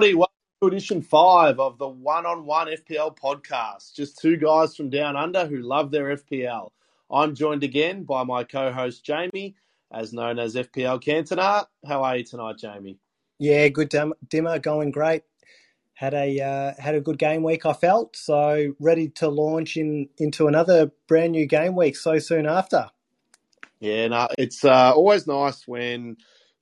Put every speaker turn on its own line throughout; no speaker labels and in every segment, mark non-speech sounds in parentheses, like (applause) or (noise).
Welcome to edition five of the one on one FPL podcast. Just two guys from down under who love their FPL. I'm joined again by my co host, Jamie, as known as FPL Cantona. How are you tonight, Jamie?
Yeah, good dim- dimmer, going great. Had a uh, had a good game week. I felt so ready to launch in into another brand new game week so soon after.
Yeah, no, it's uh, always nice when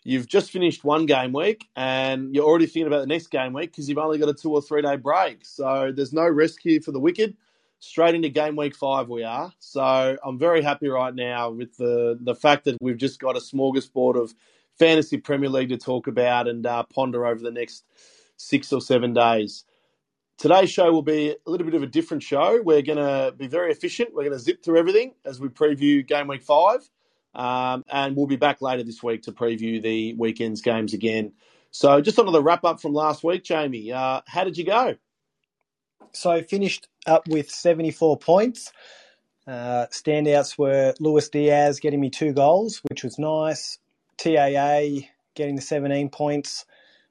you've just finished one game week and you're already thinking about the next game week because you've only got a two or three day break. So there's no rest here for the wicked. Straight into game week five we are. So I'm very happy right now with the the fact that we've just got a smorgasbord of fantasy Premier League to talk about and uh, ponder over the next six or seven days. Today's show will be a little bit of a different show. We're going to be very efficient. We're going to zip through everything as we preview game week five. Um, and we'll be back later this week to preview the weekend's games again. So, just on the wrap up from last week, Jamie, uh, how did you go?
So, finished up with 74 points. Uh, standouts were Luis Diaz getting me two goals, which was nice. TAA getting the 17 points.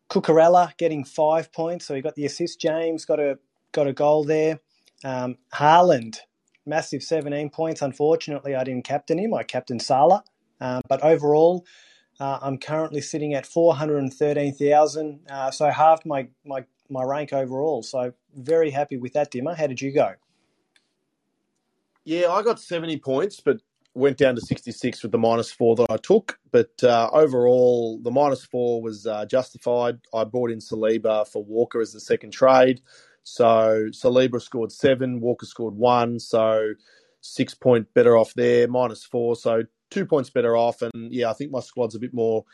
Cucurella getting five points, so he got the assist. James got a got a goal there. Um, Haaland massive 17 points. Unfortunately, I didn't captain him. I captained Salah. Um, but overall, uh, I'm currently sitting at 413,000. Uh, so halved my, my, my rank overall. So very happy with that, Dimmer. How did you go?
Yeah, I got 70 points, but went down to 66 with the minus four that I took. But uh, overall, the minus four was uh, justified. I bought in Saliba for Walker as the second trade. So Saliba scored seven, Walker scored one, so six point better off there, minus four, so two points better off. And yeah, I think my squad's a bit more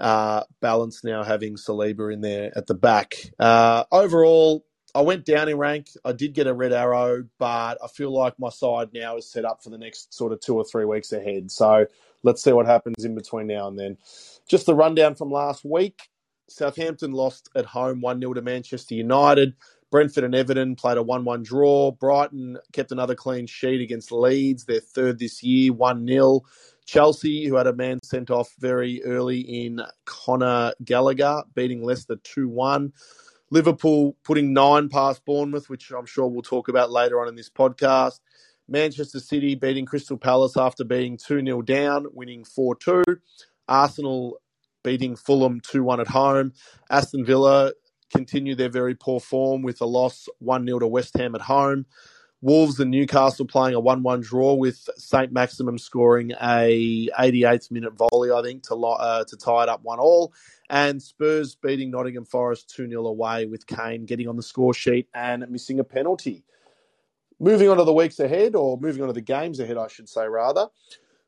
uh, balanced now, having Saliba in there at the back. Uh, overall, I went down in rank. I did get a red arrow, but I feel like my side now is set up for the next sort of two or three weeks ahead. So let's see what happens in between now and then. Just the rundown from last week. Southampton lost at home 1 0 to Manchester United. Brentford and Everton played a 1 1 draw. Brighton kept another clean sheet against Leeds, their third this year, 1 0. Chelsea, who had a man sent off very early in Conor Gallagher, beating Leicester 2 1. Liverpool putting nine past Bournemouth, which I'm sure we'll talk about later on in this podcast. Manchester City beating Crystal Palace after being 2 0 down, winning 4 2. Arsenal beating Fulham 2 1 at home. Aston Villa continue their very poor form with a loss 1 0 to West Ham at home. Wolves and Newcastle playing a 1 1 draw with Saint-Maximin scoring a 88th minute volley, I think, to, uh, to tie it up 1 all. And Spurs beating Nottingham Forest 2 0 away with Kane getting on the score sheet and missing a penalty. Moving on to the weeks ahead, or moving on to the games ahead, I should say, rather.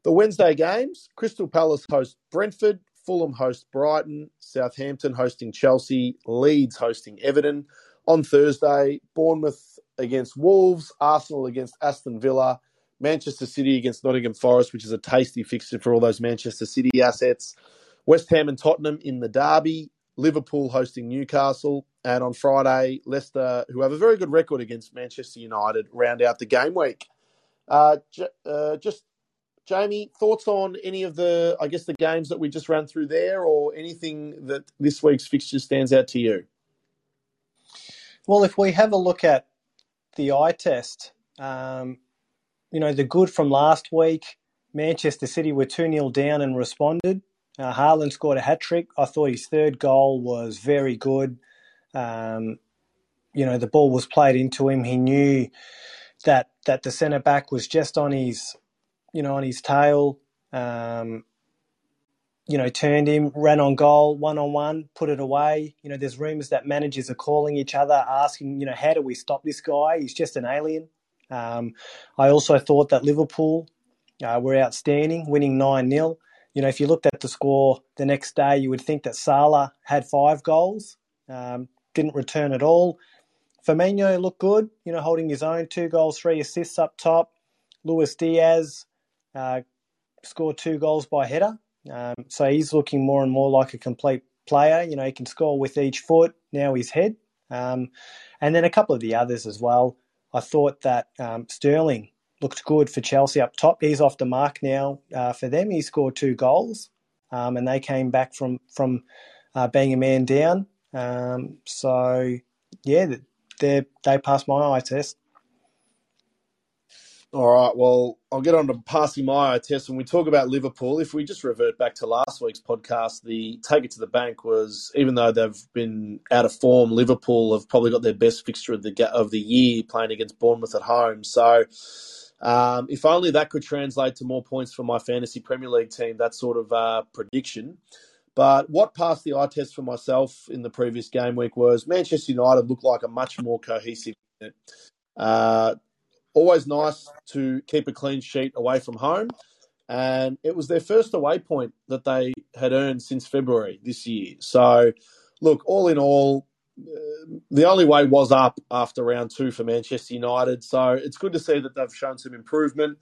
The Wednesday games Crystal Palace host Brentford, Fulham host Brighton, Southampton hosting Chelsea, Leeds hosting Everton. On Thursday, Bournemouth against Wolves, Arsenal against Aston Villa, Manchester City against Nottingham Forest, which is a tasty fixture for all those Manchester City assets. West Ham and Tottenham in the derby, Liverpool hosting Newcastle, and on Friday, Leicester, who have a very good record against Manchester United, round out the game week. Uh, j- uh, just Jamie, thoughts on any of the, I guess, the games that we just ran through there, or anything that this week's fixture stands out to you?
Well, if we have a look at the eye test, um, you know, the good from last week, Manchester City were 2 0 down and responded. Uh, Haaland scored a hat trick. I thought his third goal was very good. Um, you know, the ball was played into him. He knew that that the centre back was just on his you know, on his tail. Um, you know, turned him, ran on goal, one on one, put it away. You know, there's rumours that managers are calling each other, asking, you know, how do we stop this guy? He's just an alien. Um, I also thought that Liverpool uh, were outstanding, winning 9 0. You know, if you looked at the score the next day, you would think that Salah had five goals, um, didn't return at all. Firmino looked good, you know, holding his own, two goals, three assists up top. Luis Diaz, uh, scored two goals by header. Um, so he's looking more and more like a complete player. You know, he can score with each foot, now his head. Um, and then a couple of the others as well. I thought that um, Sterling looked good for Chelsea up top. He's off the mark now uh, for them. He scored two goals, um, and they came back from from uh, being a man down. Um, so yeah, they passed my eye test.
All right. Well, I'll get on to passing my eye test. When we talk about Liverpool, if we just revert back to last week's podcast, the take it to the bank was even though they've been out of form, Liverpool have probably got their best fixture of the of the year playing against Bournemouth at home. So, um, if only that could translate to more points for my fantasy Premier League team, that sort of uh, prediction. But what passed the eye test for myself in the previous game week was Manchester United looked like a much more cohesive unit. Uh, always nice to keep a clean sheet away from home. And it was their first away point that they had earned since February this year. So, look, all in all, uh, the only way was up after round two for Manchester United. So it's good to see that they've shown some improvement.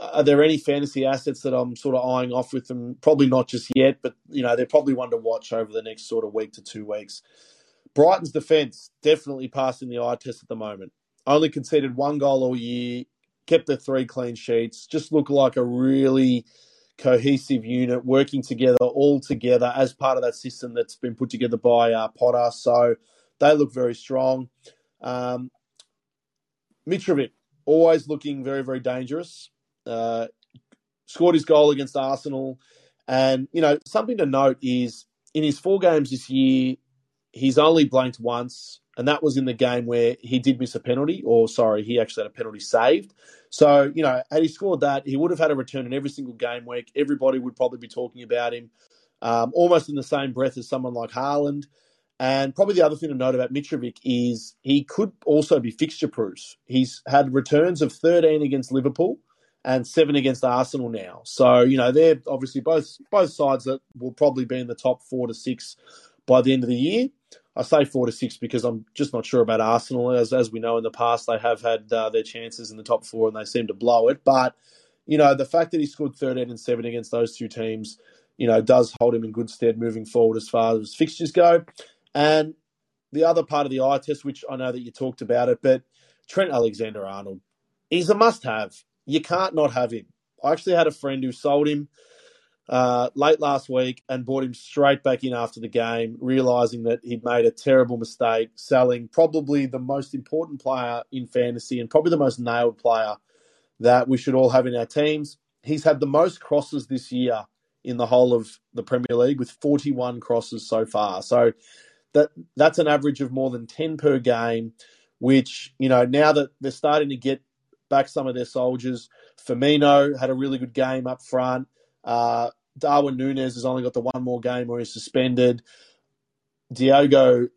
Are there any fantasy assets that I'm sort of eyeing off with them? Probably not just yet, but you know they're probably one to watch over the next sort of week to two weeks. Brighton's defence definitely passing the eye test at the moment only conceded one goal all year, kept the three clean sheets, just look like a really cohesive unit working together all together as part of that system that's been put together by uh, Potter. So they look very strong. Um, Mitrovic, always looking very, very dangerous. Uh, scored his goal against Arsenal. And, you know, something to note is in his four games this year, he's only blanked once and that was in the game where he did miss a penalty, or sorry, he actually had a penalty saved. So, you know, had he scored that, he would have had a return in every single game week. Everybody would probably be talking about him, um, almost in the same breath as someone like Haaland. And probably the other thing to note about Mitrovic is he could also be fixture proof. He's had returns of 13 against Liverpool and seven against Arsenal now. So, you know, they're obviously both both sides that will probably be in the top four to six by the end of the year. I say four to six because I'm just not sure about Arsenal. As as we know in the past, they have had uh, their chances in the top four and they seem to blow it. But you know, the fact that he scored 13 and seven against those two teams, you know, does hold him in good stead moving forward as far as fixtures go. And the other part of the eye test, which I know that you talked about it, but Trent Alexander Arnold, he's a must have. You can't not have him. I actually had a friend who sold him uh, late last week and brought him straight back in after the game, realizing that he'd made a terrible mistake, selling probably the most important player in fantasy and probably the most nailed player that we should all have in our teams. He's had the most crosses this year in the whole of the Premier League with 41 crosses so far. So that that's an average of more than 10 per game, which, you know, now that they're starting to get back some of their soldiers, Firmino had a really good game up front. Uh, Darwin Nunez has only got the one more game where he's suspended. Diogo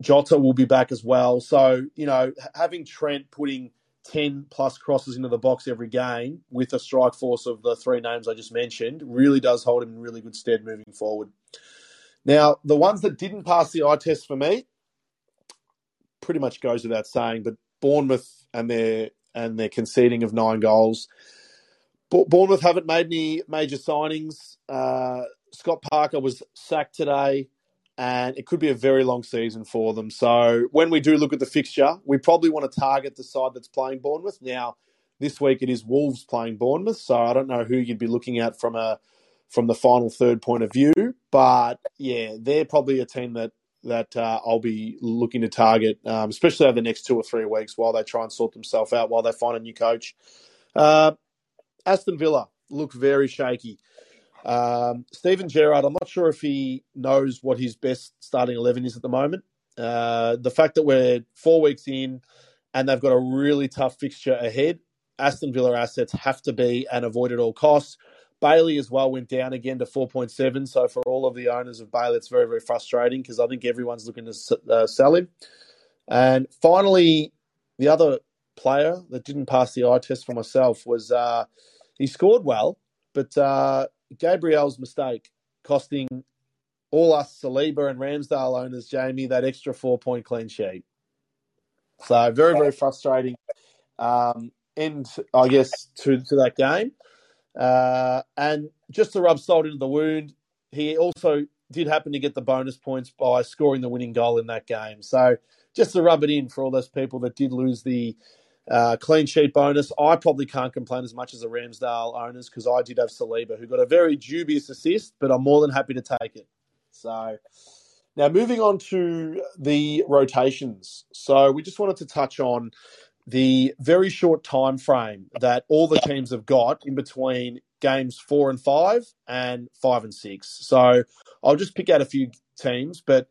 Jota will be back as well. So, you know, having Trent putting 10 plus crosses into the box every game with a strike force of the three names I just mentioned really does hold him in really good stead moving forward. Now, the ones that didn't pass the eye test for me pretty much goes without saying, but Bournemouth and their and their conceding of nine goals. Bournemouth haven't made any major signings. Uh, Scott Parker was sacked today, and it could be a very long season for them. So when we do look at the fixture, we probably want to target the side that's playing Bournemouth. Now, this week it is Wolves playing Bournemouth, so I don't know who you'd be looking at from a from the final third point of view, but yeah, they're probably a team that that uh, I'll be looking to target, um, especially over the next two or three weeks while they try and sort themselves out, while they find a new coach. Uh, Aston Villa look very shaky. Um, Steven Gerrard, I'm not sure if he knows what his best starting 11 is at the moment. Uh, the fact that we're four weeks in and they've got a really tough fixture ahead, Aston Villa assets have to be and avoid at all costs. Bailey as well went down again to 4.7. So for all of the owners of Bailey, it's very, very frustrating because I think everyone's looking to uh, sell him. And finally, the other player that didn't pass the eye test for myself was uh, he scored well, but uh, Gabriel's mistake costing all us Saliba and Ramsdale owners, Jamie, that extra four point clean sheet. So very, very frustrating um, end, I guess, to, to that game. Uh, and just to rub salt into the wound, he also did happen to get the bonus points by scoring the winning goal in that game. So just to rub it in for all those people that did lose the uh, clean sheet bonus. I probably can't complain as much as the Ramsdale owners because I did have Saliba, who got a very dubious assist, but I'm more than happy to take it. So Now, moving on to the rotations. So, we just wanted to touch on the very short time frame that all the teams have got in between games four and five and five and six. So, I'll just pick out a few teams, but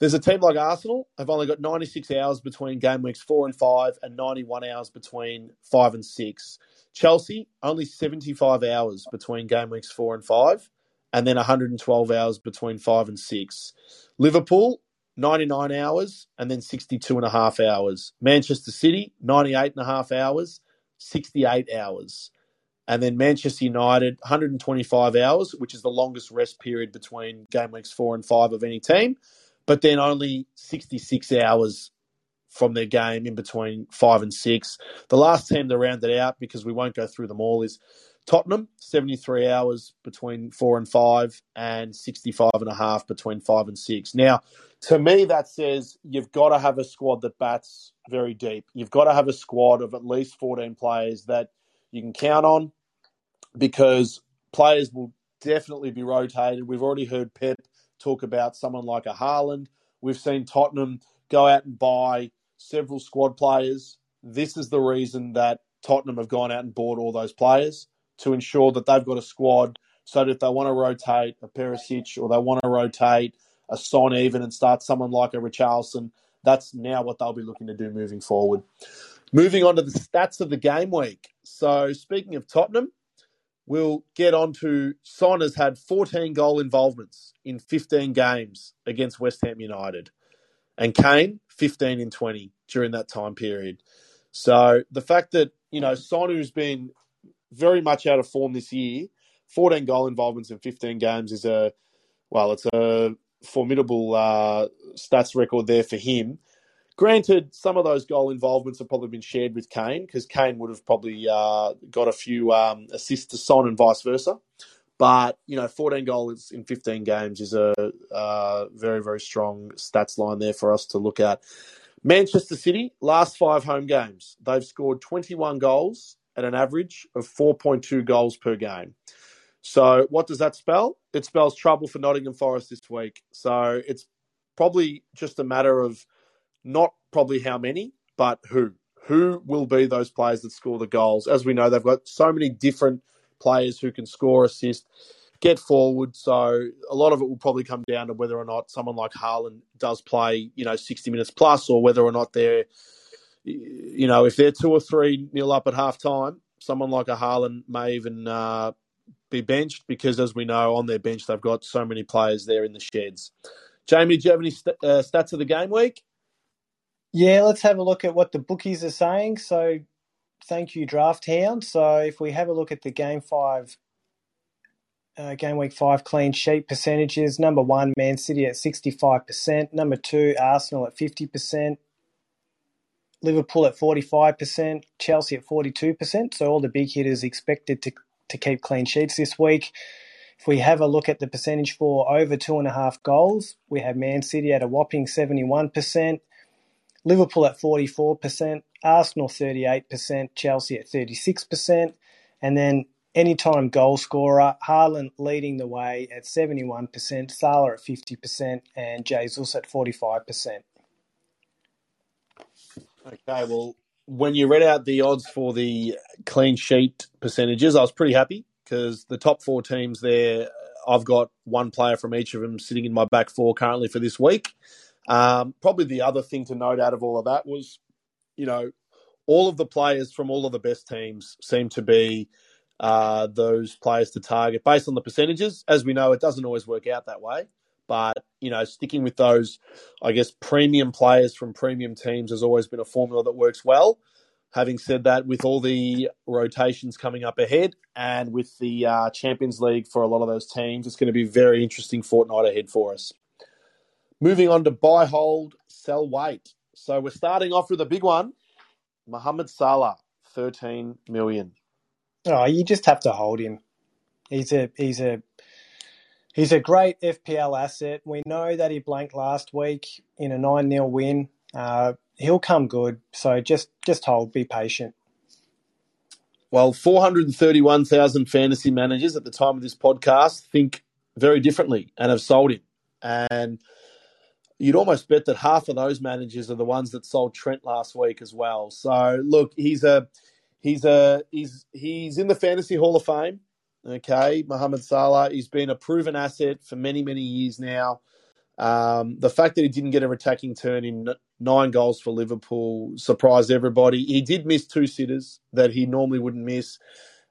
there's a team like Arsenal have only got 96 hours between game weeks four and five, and 91 hours between five and six. Chelsea only 75 hours between game weeks four and five, and then 112 hours between five and six. Liverpool 99 hours and then 62 and a half hours. Manchester City 98 and a half hours, 68 hours. And then Manchester United 125 hours, which is the longest rest period between game weeks four and five of any team but then only 66 hours from their game in between five and six. The last team to round it out, because we won't go through them all, is Tottenham, 73 hours between four and five, and 65 and a half between five and six. Now, to me, that says you've got to have a squad that bats very deep. You've got to have a squad of at least 14 players that you can count on because players will definitely be rotated. We've already heard Pep talk about someone like a Haaland. We've seen Tottenham go out and buy several squad players. This is the reason that Tottenham have gone out and bought all those players to ensure that they've got a squad so that if they want to rotate a Perisic or they want to rotate a Son even and start someone like a Richarlison, that's now what they'll be looking to do moving forward. Moving on to the stats of the game week. So speaking of Tottenham, we'll get on to Son has had 14 goal involvements in 15 games against West Ham United, and Kane 15 in 20 during that time period. So the fact that you know Son, who's been very much out of form this year, 14 goal involvements in 15 games is a well, it's a formidable uh, stats record there for him. Granted, some of those goal involvements have probably been shared with Kane because Kane would have probably uh, got a few um, assists to Son and vice versa. But you know, 14 goals in 15 games is a uh, very very strong stats line there for us to look at. Manchester City last five home games, they've scored 21 goals at an average of 4.2 goals per game. So what does that spell? It spells trouble for Nottingham Forest this week. So it's probably just a matter of not probably how many, but who. Who will be those players that score the goals? As we know, they've got so many different players who can score, assist, get forward. So a lot of it will probably come down to whether or not someone like Haaland does play, you know, 60 minutes plus, or whether or not they're, you know, if they're two or three nil up at half time, someone like a Haaland may even uh, be benched because, as we know, on their bench they've got so many players there in the sheds. Jamie, do you have any st- uh, stats of the game week?
Yeah, let's have a look at what the bookies are saying. So, thank you, Draft Hound. So, if we have a look at the game five, uh, game week five clean sheet percentages, number one, Man City at 65%, number two, Arsenal at 50%, Liverpool at 45%, Chelsea at 42%. So, all the big hitters expected to, to keep clean sheets this week. If we have a look at the percentage for over two and a half goals, we have Man City at a whopping 71%. Liverpool at 44%, Arsenal 38%, Chelsea at 36%, and then anytime goal scorer, Haaland leading the way at 71%, Salah at 50%, and Jesus at 45%.
Okay, well, when you read out the odds for the clean sheet percentages, I was pretty happy because the top four teams there, I've got one player from each of them sitting in my back four currently for this week. Um, probably the other thing to note out of all of that was, you know, all of the players from all of the best teams seem to be uh, those players to target based on the percentages. As we know, it doesn't always work out that way. But, you know, sticking with those, I guess, premium players from premium teams has always been a formula that works well. Having said that, with all the rotations coming up ahead and with the uh, Champions League for a lot of those teams, it's going to be very interesting fortnight ahead for us. Moving on to buy, hold, sell, wait. So we're starting off with a big one. Mohamed Salah, 13 million.
Oh, you just have to hold him. He's a he's a he's a great FPL asset. We know that he blanked last week in a 9 0 win. Uh, he'll come good. So just just hold, be patient.
Well, 431,000 fantasy managers at the time of this podcast think very differently and have sold him. And you'd almost bet that half of those managers are the ones that sold Trent last week as well. So look, he's a he's a he's he's in the fantasy hall of fame. Okay, Mohamed Salah. He's been a proven asset for many many years now. Um, the fact that he didn't get a attacking turn in nine goals for Liverpool surprised everybody. He did miss two sitters that he normally wouldn't miss,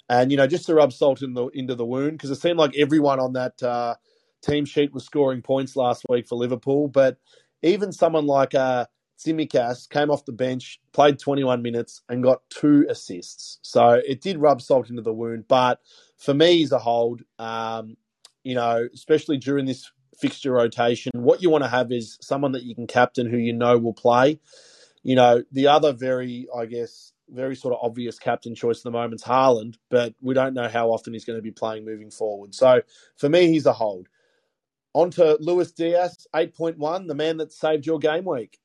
and you know just to rub salt in the into the wound because it seemed like everyone on that uh, team sheet was scoring points last week for Liverpool, but even someone like uh, Tsimikas came off the bench, played 21 minutes, and got two assists. So it did rub salt into the wound. But for me, as a hold, um, you know, especially during this fixture rotation, what you want to have is someone that you can captain who you know will play. You know, the other very, I guess, very sort of obvious captain choice at the moment is Haaland, but we don't know how often he's going to be playing moving forward. So for me, he's a hold. On to Luis Diaz, 8.1, the man that saved your game week.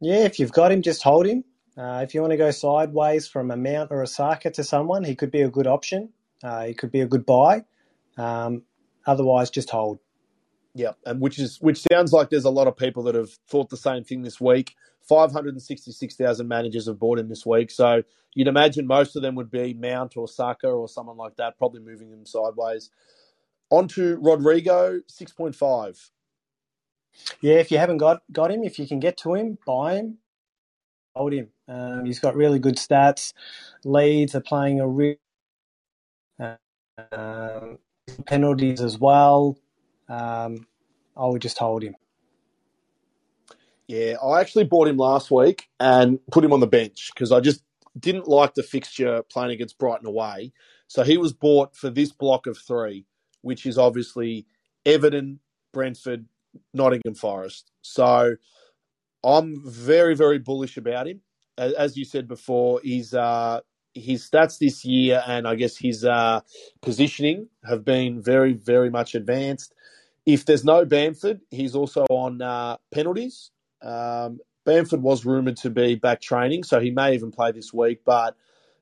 Yeah, if you've got him, just hold him. Uh, if you want to go sideways from a Mount or a Saka to someone, he could be a good option. Uh, he could be a good buy. Um, otherwise, just hold.
Yeah, and which is which sounds like there's a lot of people that have thought the same thing this week. Five hundred and sixty-six thousand managers have bought him this week, so you'd imagine most of them would be Mount or Saka or someone like that, probably moving them sideways. On to Rodrigo, six point five.
Yeah, if you haven't got got him, if you can get to him, buy him, hold him. Um, he's got really good stats. Leeds are playing a real uh, um, penalties as well. Um, I would just hold him.
Yeah, I actually bought him last week and put him on the bench because I just didn't like the fixture playing against Brighton away. So he was bought for this block of three, which is obviously Everton, Brentford, Nottingham Forest. So I'm very, very bullish about him. As you said before, he's uh, his stats this year and I guess his uh, positioning have been very, very much advanced. If there's no Bamford, he's also on uh, penalties. Um, Bamford was rumoured to be back training, so he may even play this week. But,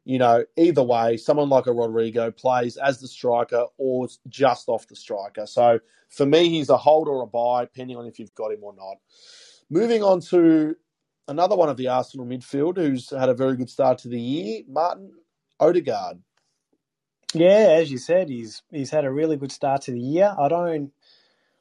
you know, either way, someone like a Rodrigo plays as the striker or just off the striker. So for me, he's a hold or a buy, depending on if you've got him or not. Moving on to another one of the Arsenal midfield who's had a very good start to the year, Martin Odegaard.
Yeah, as you said, he's he's had a really good start to the year. I don't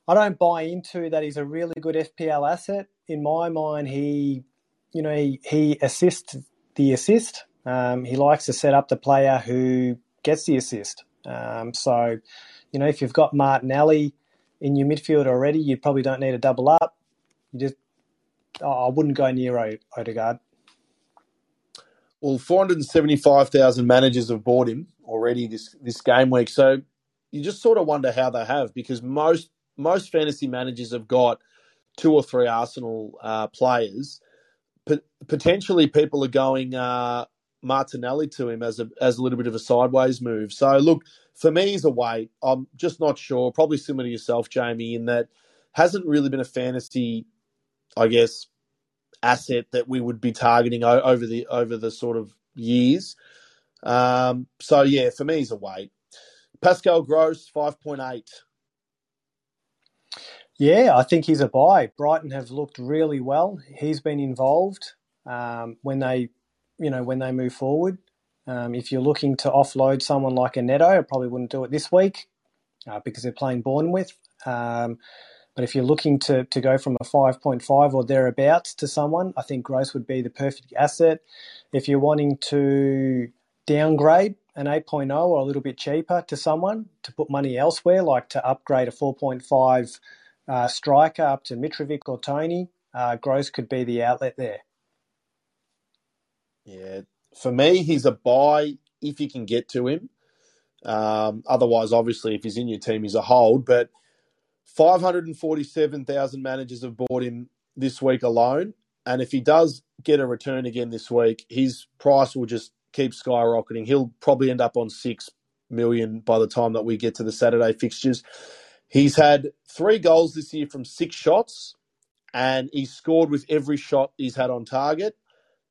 I don't buy into that he's a really good FPL asset. In my mind, he you know he, he assists the assist. Um, he likes to set up the player who gets the assist. Um, so, you know, if you've got Martinelli in your midfield already, you probably don't need to double up. You just oh, I wouldn't go near Odegaard.
Well, 475,000 managers have bought him already this, this game week. So you just sort of wonder how they have because most most fantasy managers have got two or three Arsenal uh, players. P- potentially, people are going uh, Martinelli to him as a as a little bit of a sideways move. So look, for me, he's a wait. I'm just not sure. Probably similar to yourself, Jamie, in that hasn't really been a fantasy I guess, asset that we would be targeting over the over the sort of years. Um, so yeah, for me, he's a wait. Pascal Gross, five point eight.
Yeah, I think he's a buy. Brighton have looked really well. He's been involved um, when they, you know, when they move forward. Um, if you're looking to offload someone like a Neto, I probably wouldn't do it this week uh, because they're playing Bournemouth. Um, but if you're looking to, to go from a 5.5 or thereabouts to someone, I think Gross would be the perfect asset. If you're wanting to downgrade an 8.0 or a little bit cheaper to someone to put money elsewhere, like to upgrade a 4.5 uh, striker up to Mitrovic or Toney, uh, Gross could be the outlet there.
Yeah, for me, he's a buy if you can get to him. Um, otherwise, obviously, if he's in your team, he's a hold. But 547,000 managers have bought him this week alone. And if he does get a return again this week, his price will just keep skyrocketing. He'll probably end up on 6 million by the time that we get to the Saturday fixtures. He's had three goals this year from six shots, and he's scored with every shot he's had on target.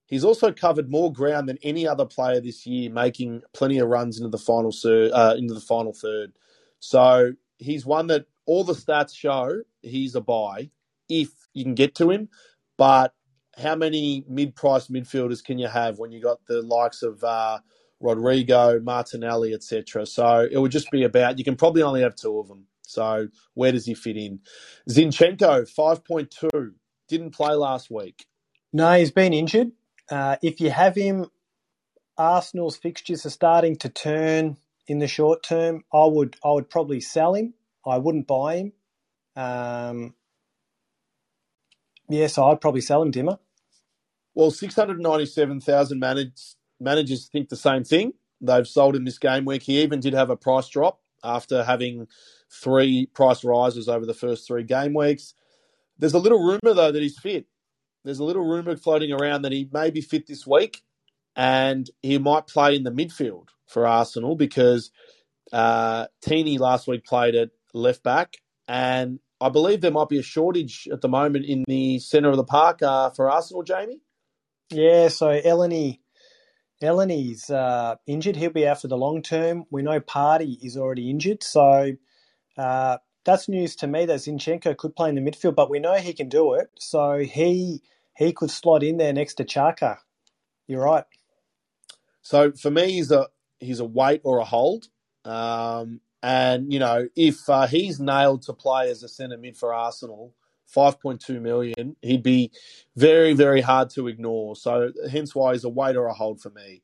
He's also covered more ground than any other player this year, making plenty of runs into the final uh, into the final third. So he's one that all the stats show he's a buy. if you can get to him. But how many mid-price midfielders can you have when you got the likes of uh, Rodrigo, Martinelli, etc.? So it would just be about you can probably only have two of them. So where does he fit in? Zinchenko, five point two, didn't play last week.
No, he's been injured. Uh, if you have him, Arsenal's fixtures are starting to turn in the short term. I would I would probably sell him. I wouldn't buy him. Um, yeah, so I'd probably sell him, Dimmer.
Well, 697,000 managers, managers think the same thing. They've sold him this game week. He even did have a price drop after having three price rises over the first three game weeks. There's a little rumour, though, that he's fit. There's a little rumour floating around that he may be fit this week and he might play in the midfield for Arsenal because uh, last week played at left back and I believe there might be a shortage at the moment in the centre of the park uh, for Arsenal, Jamie.
Yeah, so Elneny, Elneny's uh, injured. He'll be out for the long term. We know Partey is already injured, so uh, that's news to me that Zinchenko could play in the midfield. But we know he can do it, so he he could slot in there next to Xhaka. You're right.
So for me, he's a he's a wait or a hold. Um, and you know, if uh, he's nailed to play as a centre mid for Arsenal, 5.2 million, he'd be very, very hard to ignore. So hence why he's a wait or a hold for me.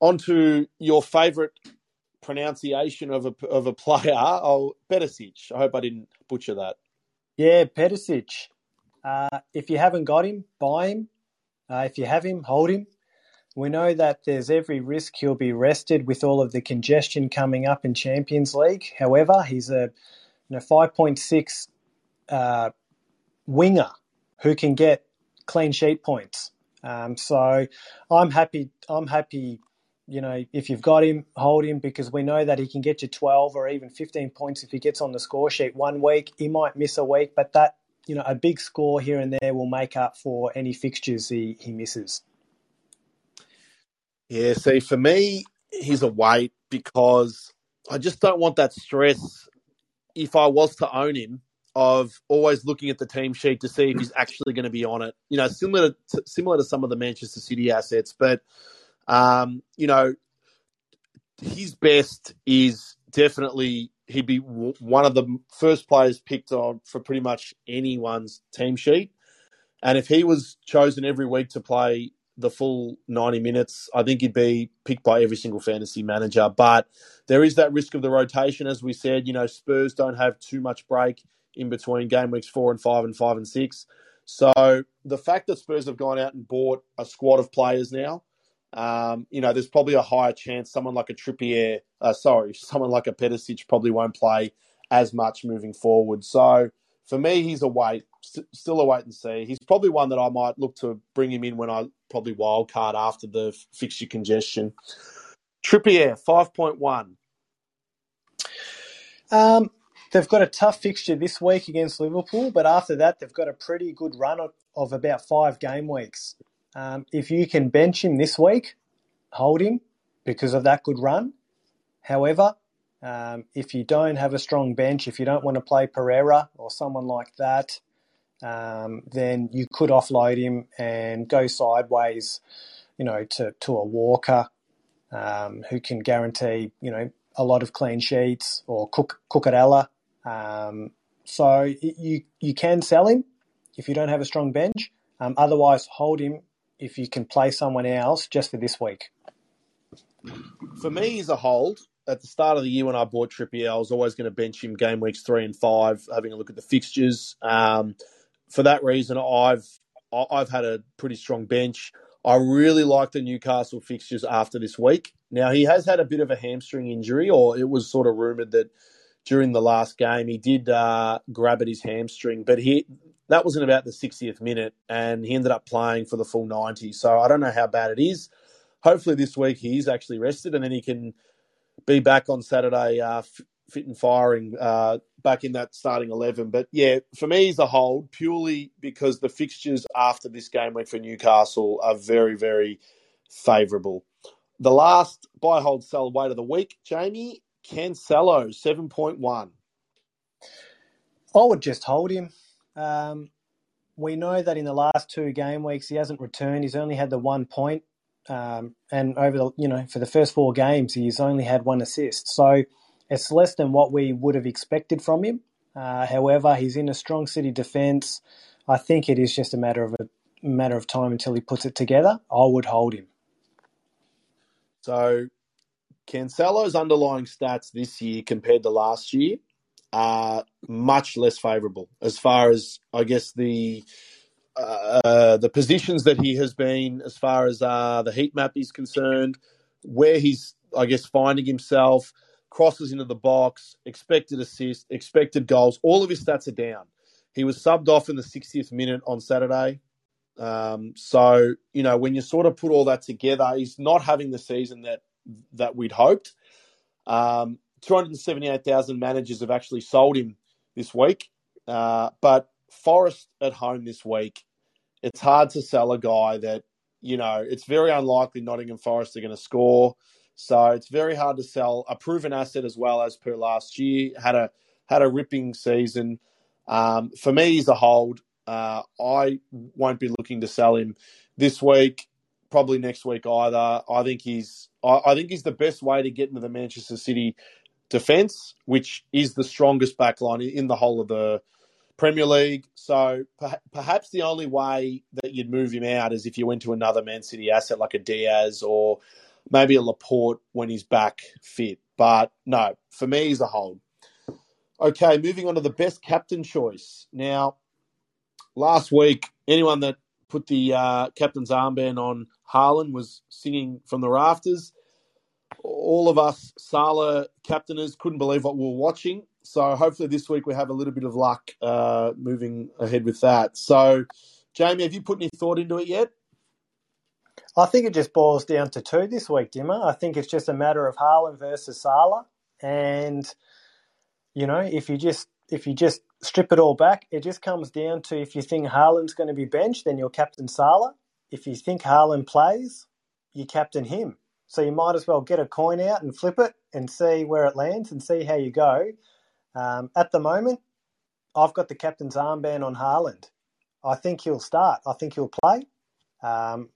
On to your favourite pronunciation of a of a (laughs) player, oh Pedicic. I hope I didn't butcher that.
Yeah, Pedicic. Uh, if you haven't got him, buy him. Uh, if you have him, hold him. We know that there's every risk he'll be rested with all of the congestion coming up in Champions League. However, he's a you know, 5.6 uh, winger who can get clean sheet points. Um, so I'm happy. I'm happy. You know, if you've got him, hold him because we know that he can get you 12 or even 15 points if he gets on the score sheet one week. He might miss a week, but that you know a big score here and there will make up for any fixtures he, he misses.
Yeah, see, for me, he's a wait because I just don't want that stress if I was to own him of always looking at the team sheet to see if he's actually going to be on it. You know, similar to, similar to some of the Manchester City assets, but um, you know, his best is definitely he'd be one of the first players picked on for pretty much anyone's team sheet. And if he was chosen every week to play the full 90 minutes, I think he'd be picked by every single fantasy manager. But there is that risk of the rotation, as we said. You know, Spurs don't have too much break in between game weeks four and five and five and six. So the fact that Spurs have gone out and bought a squad of players now, um, you know, there's probably a higher chance someone like a Trippier, uh, sorry, (laughs) someone like a Pedicic probably won't play as much moving forward. So for me, he's a wait, st- still a wait and see. He's probably one that I might look to bring him in when I probably wild card after the fixture congestion. Trippier, 5.1.
Um, They've got a tough fixture this week against Liverpool, but after that, they've got a pretty good run of, of about five game weeks. Um, if you can bench him this week, hold him because of that good run. However, um, if you don't have a strong bench, if you don't want to play Pereira or someone like that, um, then you could offload him and go sideways, you know, to, to a Walker um, who can guarantee, you know, a lot of clean sheets or Cook, Cucurella um, so you you can sell him if you don't have a strong bench. Um, otherwise, hold him if you can play someone else just for this week.
For me, he's a hold. At the start of the year when I bought Trippier, I was always going to bench him game weeks three and five, having a look at the fixtures. Um, for that reason, I've I've had a pretty strong bench. I really like the Newcastle fixtures after this week. Now he has had a bit of a hamstring injury, or it was sort of rumored that during the last game. He did uh, grab at his hamstring, but he that was in about the 60th minute, and he ended up playing for the full 90. So I don't know how bad it is. Hopefully this week he's actually rested, and then he can be back on Saturday uh, fit and firing uh, back in that starting 11. But yeah, for me, he's a hold purely because the fixtures after this game week for Newcastle are very, very favourable. The last buy, hold, sell wait of the week, Jamie, Cancelo, 7.1.
I would just hold him. Um, we know that in the last two game weeks he hasn't returned. He's only had the one point, um, and over the you know for the first four games he's only had one assist. So it's less than what we would have expected from him. Uh, however, he's in a strong City defence. I think it is just a matter of a matter of time until he puts it together. I would hold him.
So Cancelo's underlying stats this year compared to last year are much less favourable as far as I guess the uh, the positions that he has been as far as uh, the heat map is concerned, where he's I guess finding himself, crosses into the box, expected assist, expected goals, all of his stats are down. He was subbed off in the 60th minute on Saturday. Um, so you know when you sort of put all that together, he's not having the season that that we'd hoped. Um, 278,000 managers have actually sold him this week. Uh, but Forest at home this week, it's hard to sell a guy that, you know, it's very unlikely Nottingham Forest are going to score. So it's very hard to sell a proven asset as well as per last year. Had a had a ripping season. Um, for me, he's a hold. Uh, I won't be looking to sell him this week, probably next week either. I think he's I, think is the best way to get into the Manchester City defence, which is the strongest backline in the whole of the Premier League. So per- perhaps the only way that you'd move him out is if you went to another Man City asset like a Dias or maybe a Laporte when he's back fit. But no, for me, he's a hold. Okay, moving on to the best captain choice. Now, last week, anyone that put the uh, captain's armband on Haaland was singing from the rafters all of us Salah captainers couldn't believe what we were watching. So hopefully this week we have a little bit of luck uh, moving ahead with that. So, Jamie, have you put any thought into it yet?
I think it just boils down to two this week, Dimmer. I think it's just a matter of Haaland versus Salah, and you know, if you just if you just strip it all back, it just comes down to if you think Haaland's going to be benched, then you're captain Salah. If you think Haaland plays, you captain him. So you might as well get a coin out and flip it and see where it lands and see how you go. Um, at the moment, I've got the captain's armband on Haaland. I think he'll start. I think he'll play um,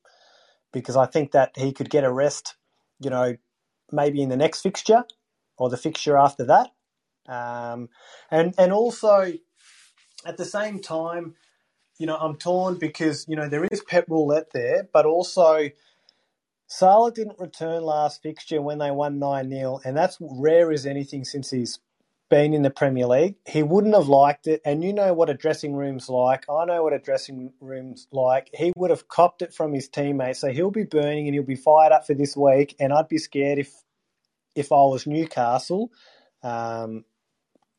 because I think that he could get a rest, you know, maybe in the next fixture or the fixture after that. Um, and and also at the same time, you know, I'm torn because you know there is Pep roulette there, but also Salah didn't return last fixture when they won 9 0, and that's rare as anything since he's been in the Premier League. He wouldn't have liked it, and you know what a dressing room's like. I know what a dressing room's like. He would have copped it from his teammates, so he'll be burning and he'll be fired up for this week. And I'd be scared if if I was Newcastle um,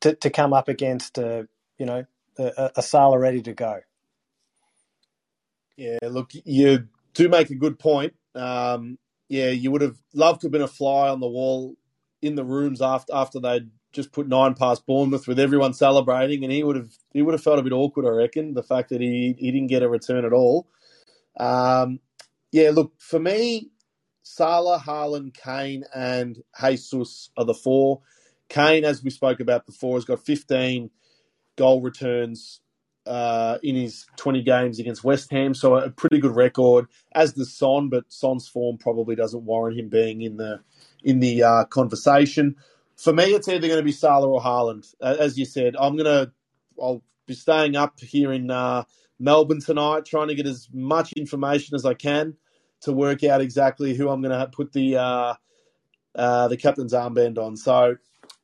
to to come up against a you know a, a Salah ready to go.
Yeah, look, you do make a good point. Um, yeah, you would have loved to have been a fly on the wall in the rooms after after they'd just put nine past Bournemouth with everyone celebrating, and he would have he would have felt a bit awkward, I reckon, the fact that he he didn't get a return at all. Um, yeah, look for me, Salah, Haaland, Kane, and Jesus are the four. Kane, as we spoke about before, has got 15 goal returns uh, in his 20 games against West Ham, so a pretty good record. As the Son, but Son's form probably doesn't warrant him being in the in the uh, conversation. For me, it's either going to be Salah or Haaland. As you said, I'm gonna I'll be staying up here in uh, Melbourne tonight, trying to get as much information as I can to work out exactly who I'm going to put the uh, uh, the captain's armband on. So,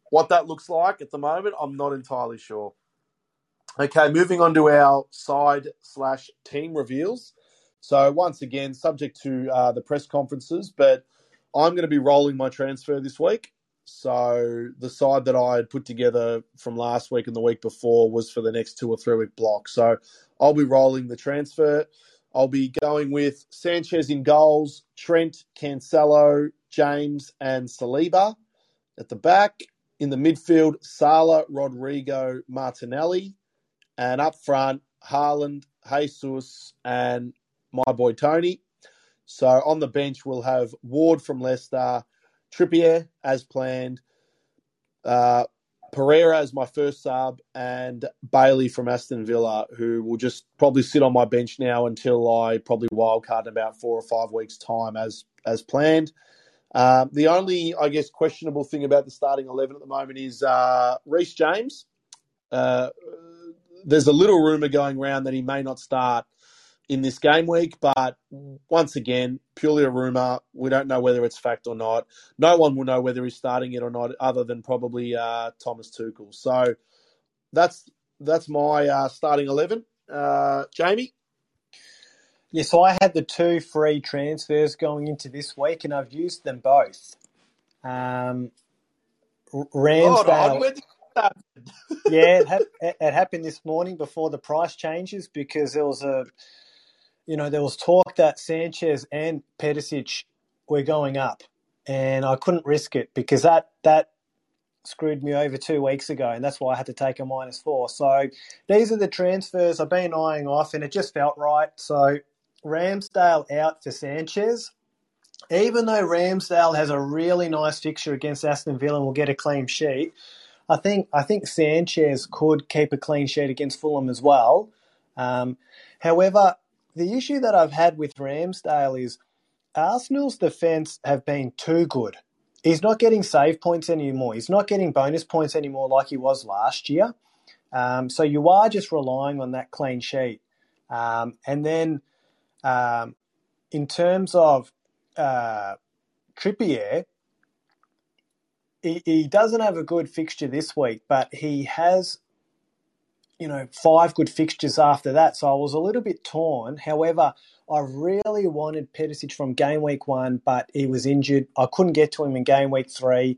what that looks like at the moment, I'm not entirely sure. Okay, moving on to our side slash team reveals. So once again, subject to uh, the press conferences, but I'm going to be rolling my transfer this week. So the side that I had put together from last week and the week before was for the next two or three week block. So I'll be rolling the transfer. I'll be going with Sanchez in goals, Trent, Cancelo, James, and Saliba at the back. In the midfield, Salah, Rodrigo, Martinelli. And up front, Haaland, Jesus, and my boy Toney. So on the bench, we'll have Ward from Leicester, Trippier as planned, uh, Pereira as my first sub, and Bailey from Aston Villa, who will just probably sit on my bench now until I probably wildcard in about four or five weeks' time, as as planned. Um, the only, I guess, questionable thing about the starting eleven at the moment is uh, Reece James. Uh, there's a little rumor going around that he may not start in this game week, but once again, purely a rumor. We don't know whether it's fact or not. No one will know whether he's starting it or not, other than probably uh, Thomas Tuchel. So that's that's my uh, starting eleven. Uh, Jamie.
Yeah, so I had the two free transfers going into this week, and I've used them both. Um, Ramsdale. Yeah, it, (laughs) ha- it happened this morning before the price changes because there was a you know, there was talk that Sanchez and Perisic were going up, and I couldn't risk it because that that screwed me over two weeks ago, and that's why I had to take a minus four. So these are the transfers I've been eyeing off, and it just felt right. So Ramsdale out for Sanchez. Even though Ramsdale has a really nice fixture against Aston Villa and will get a clean sheet, I think I think Sanchez could keep a clean sheet against Fulham as well. Um, however, the issue that I've had with Ramsdale is Arsenal's defence have been too good. He's not getting save points anymore. He's not getting bonus points anymore like he was last year. Um, so you are just relying on that clean sheet. Um, and then um, in terms of uh, Trippier, he, doesn't have a good fixture this week, but he has you know, five good fixtures after that. So I was a little bit torn. However, I really wanted Perisic from game week one, but he was injured. I couldn't get to him in game week three.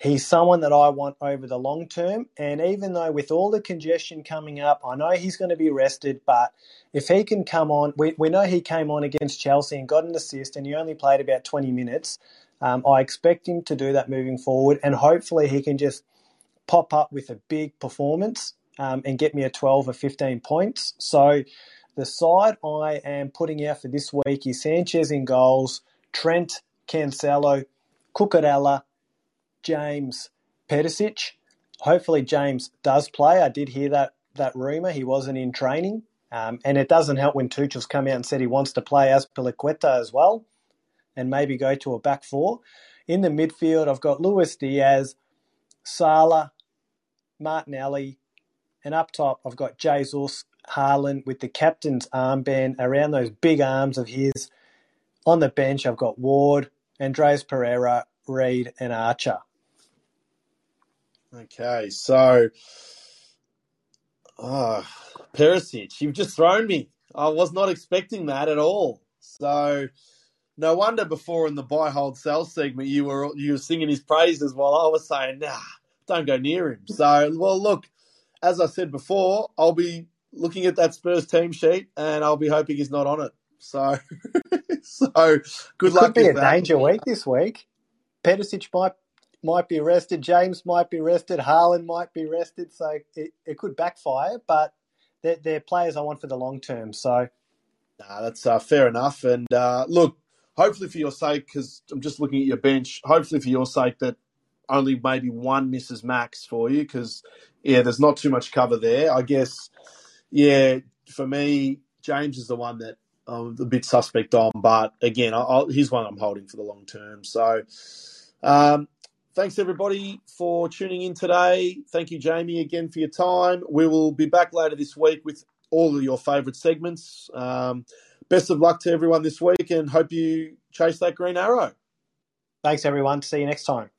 He's someone that I want over the long term. And even though with all the congestion coming up, I know he's going to be rested, but if he can come on, we, we know he came on against Chelsea and got an assist and he only played about 20 minutes. Um, I expect him to do that moving forward and hopefully he can just pop up with a big performance um, and get me a 12 or 15 points. So the side I am putting out for this week is Sanchez in goals, Trent, Cancelo, Cucurella, James, Perisic. Hopefully James does play. I did hear that that rumour. He wasn't in training. Um, and it doesn't help when Tuchel's come out and said he wants to play Azpilicueta as well and maybe go to a back four. In the midfield, I've got Luis Diaz, Salah, Martinelli, and up top, I've got Jesus Haaland with the captain's armband around those big arms of his. On the bench, I've got Ward, Andreas Pereira, Reed, and Archer.
Okay, so oh, Perisic, you've just thrown me. I was not expecting that at all. So no wonder before in the buy hold sell segment you were you were singing his praises while I was saying nah, don't go near him. So well, look, as I said before, I'll be looking at that Spurs team sheet and I'll be hoping he's not on it. So, (laughs) so good
it
luck.
Could be a that. danger week this week. Perisic might might be rested. James might be rested. Haaland might be rested. So it, it could backfire, but they're, they're players I want for the long term. So,
nah, that's uh, fair enough. And uh, look, hopefully for your sake, because I'm just looking at your bench. Hopefully for your sake that only maybe one misses max for you because yeah, there's not too much cover there. I guess yeah, for me, James is the one that I'm a bit suspect on, but again, I, he's one I'm holding for the long term. So. Um, thanks everybody for tuning in today. Thank you, Jamie, again for your time. We will be back later this week with all of your favourite segments. Um, best of luck to everyone this week and hope you chase that green arrow.
Thanks, everyone. See you next time.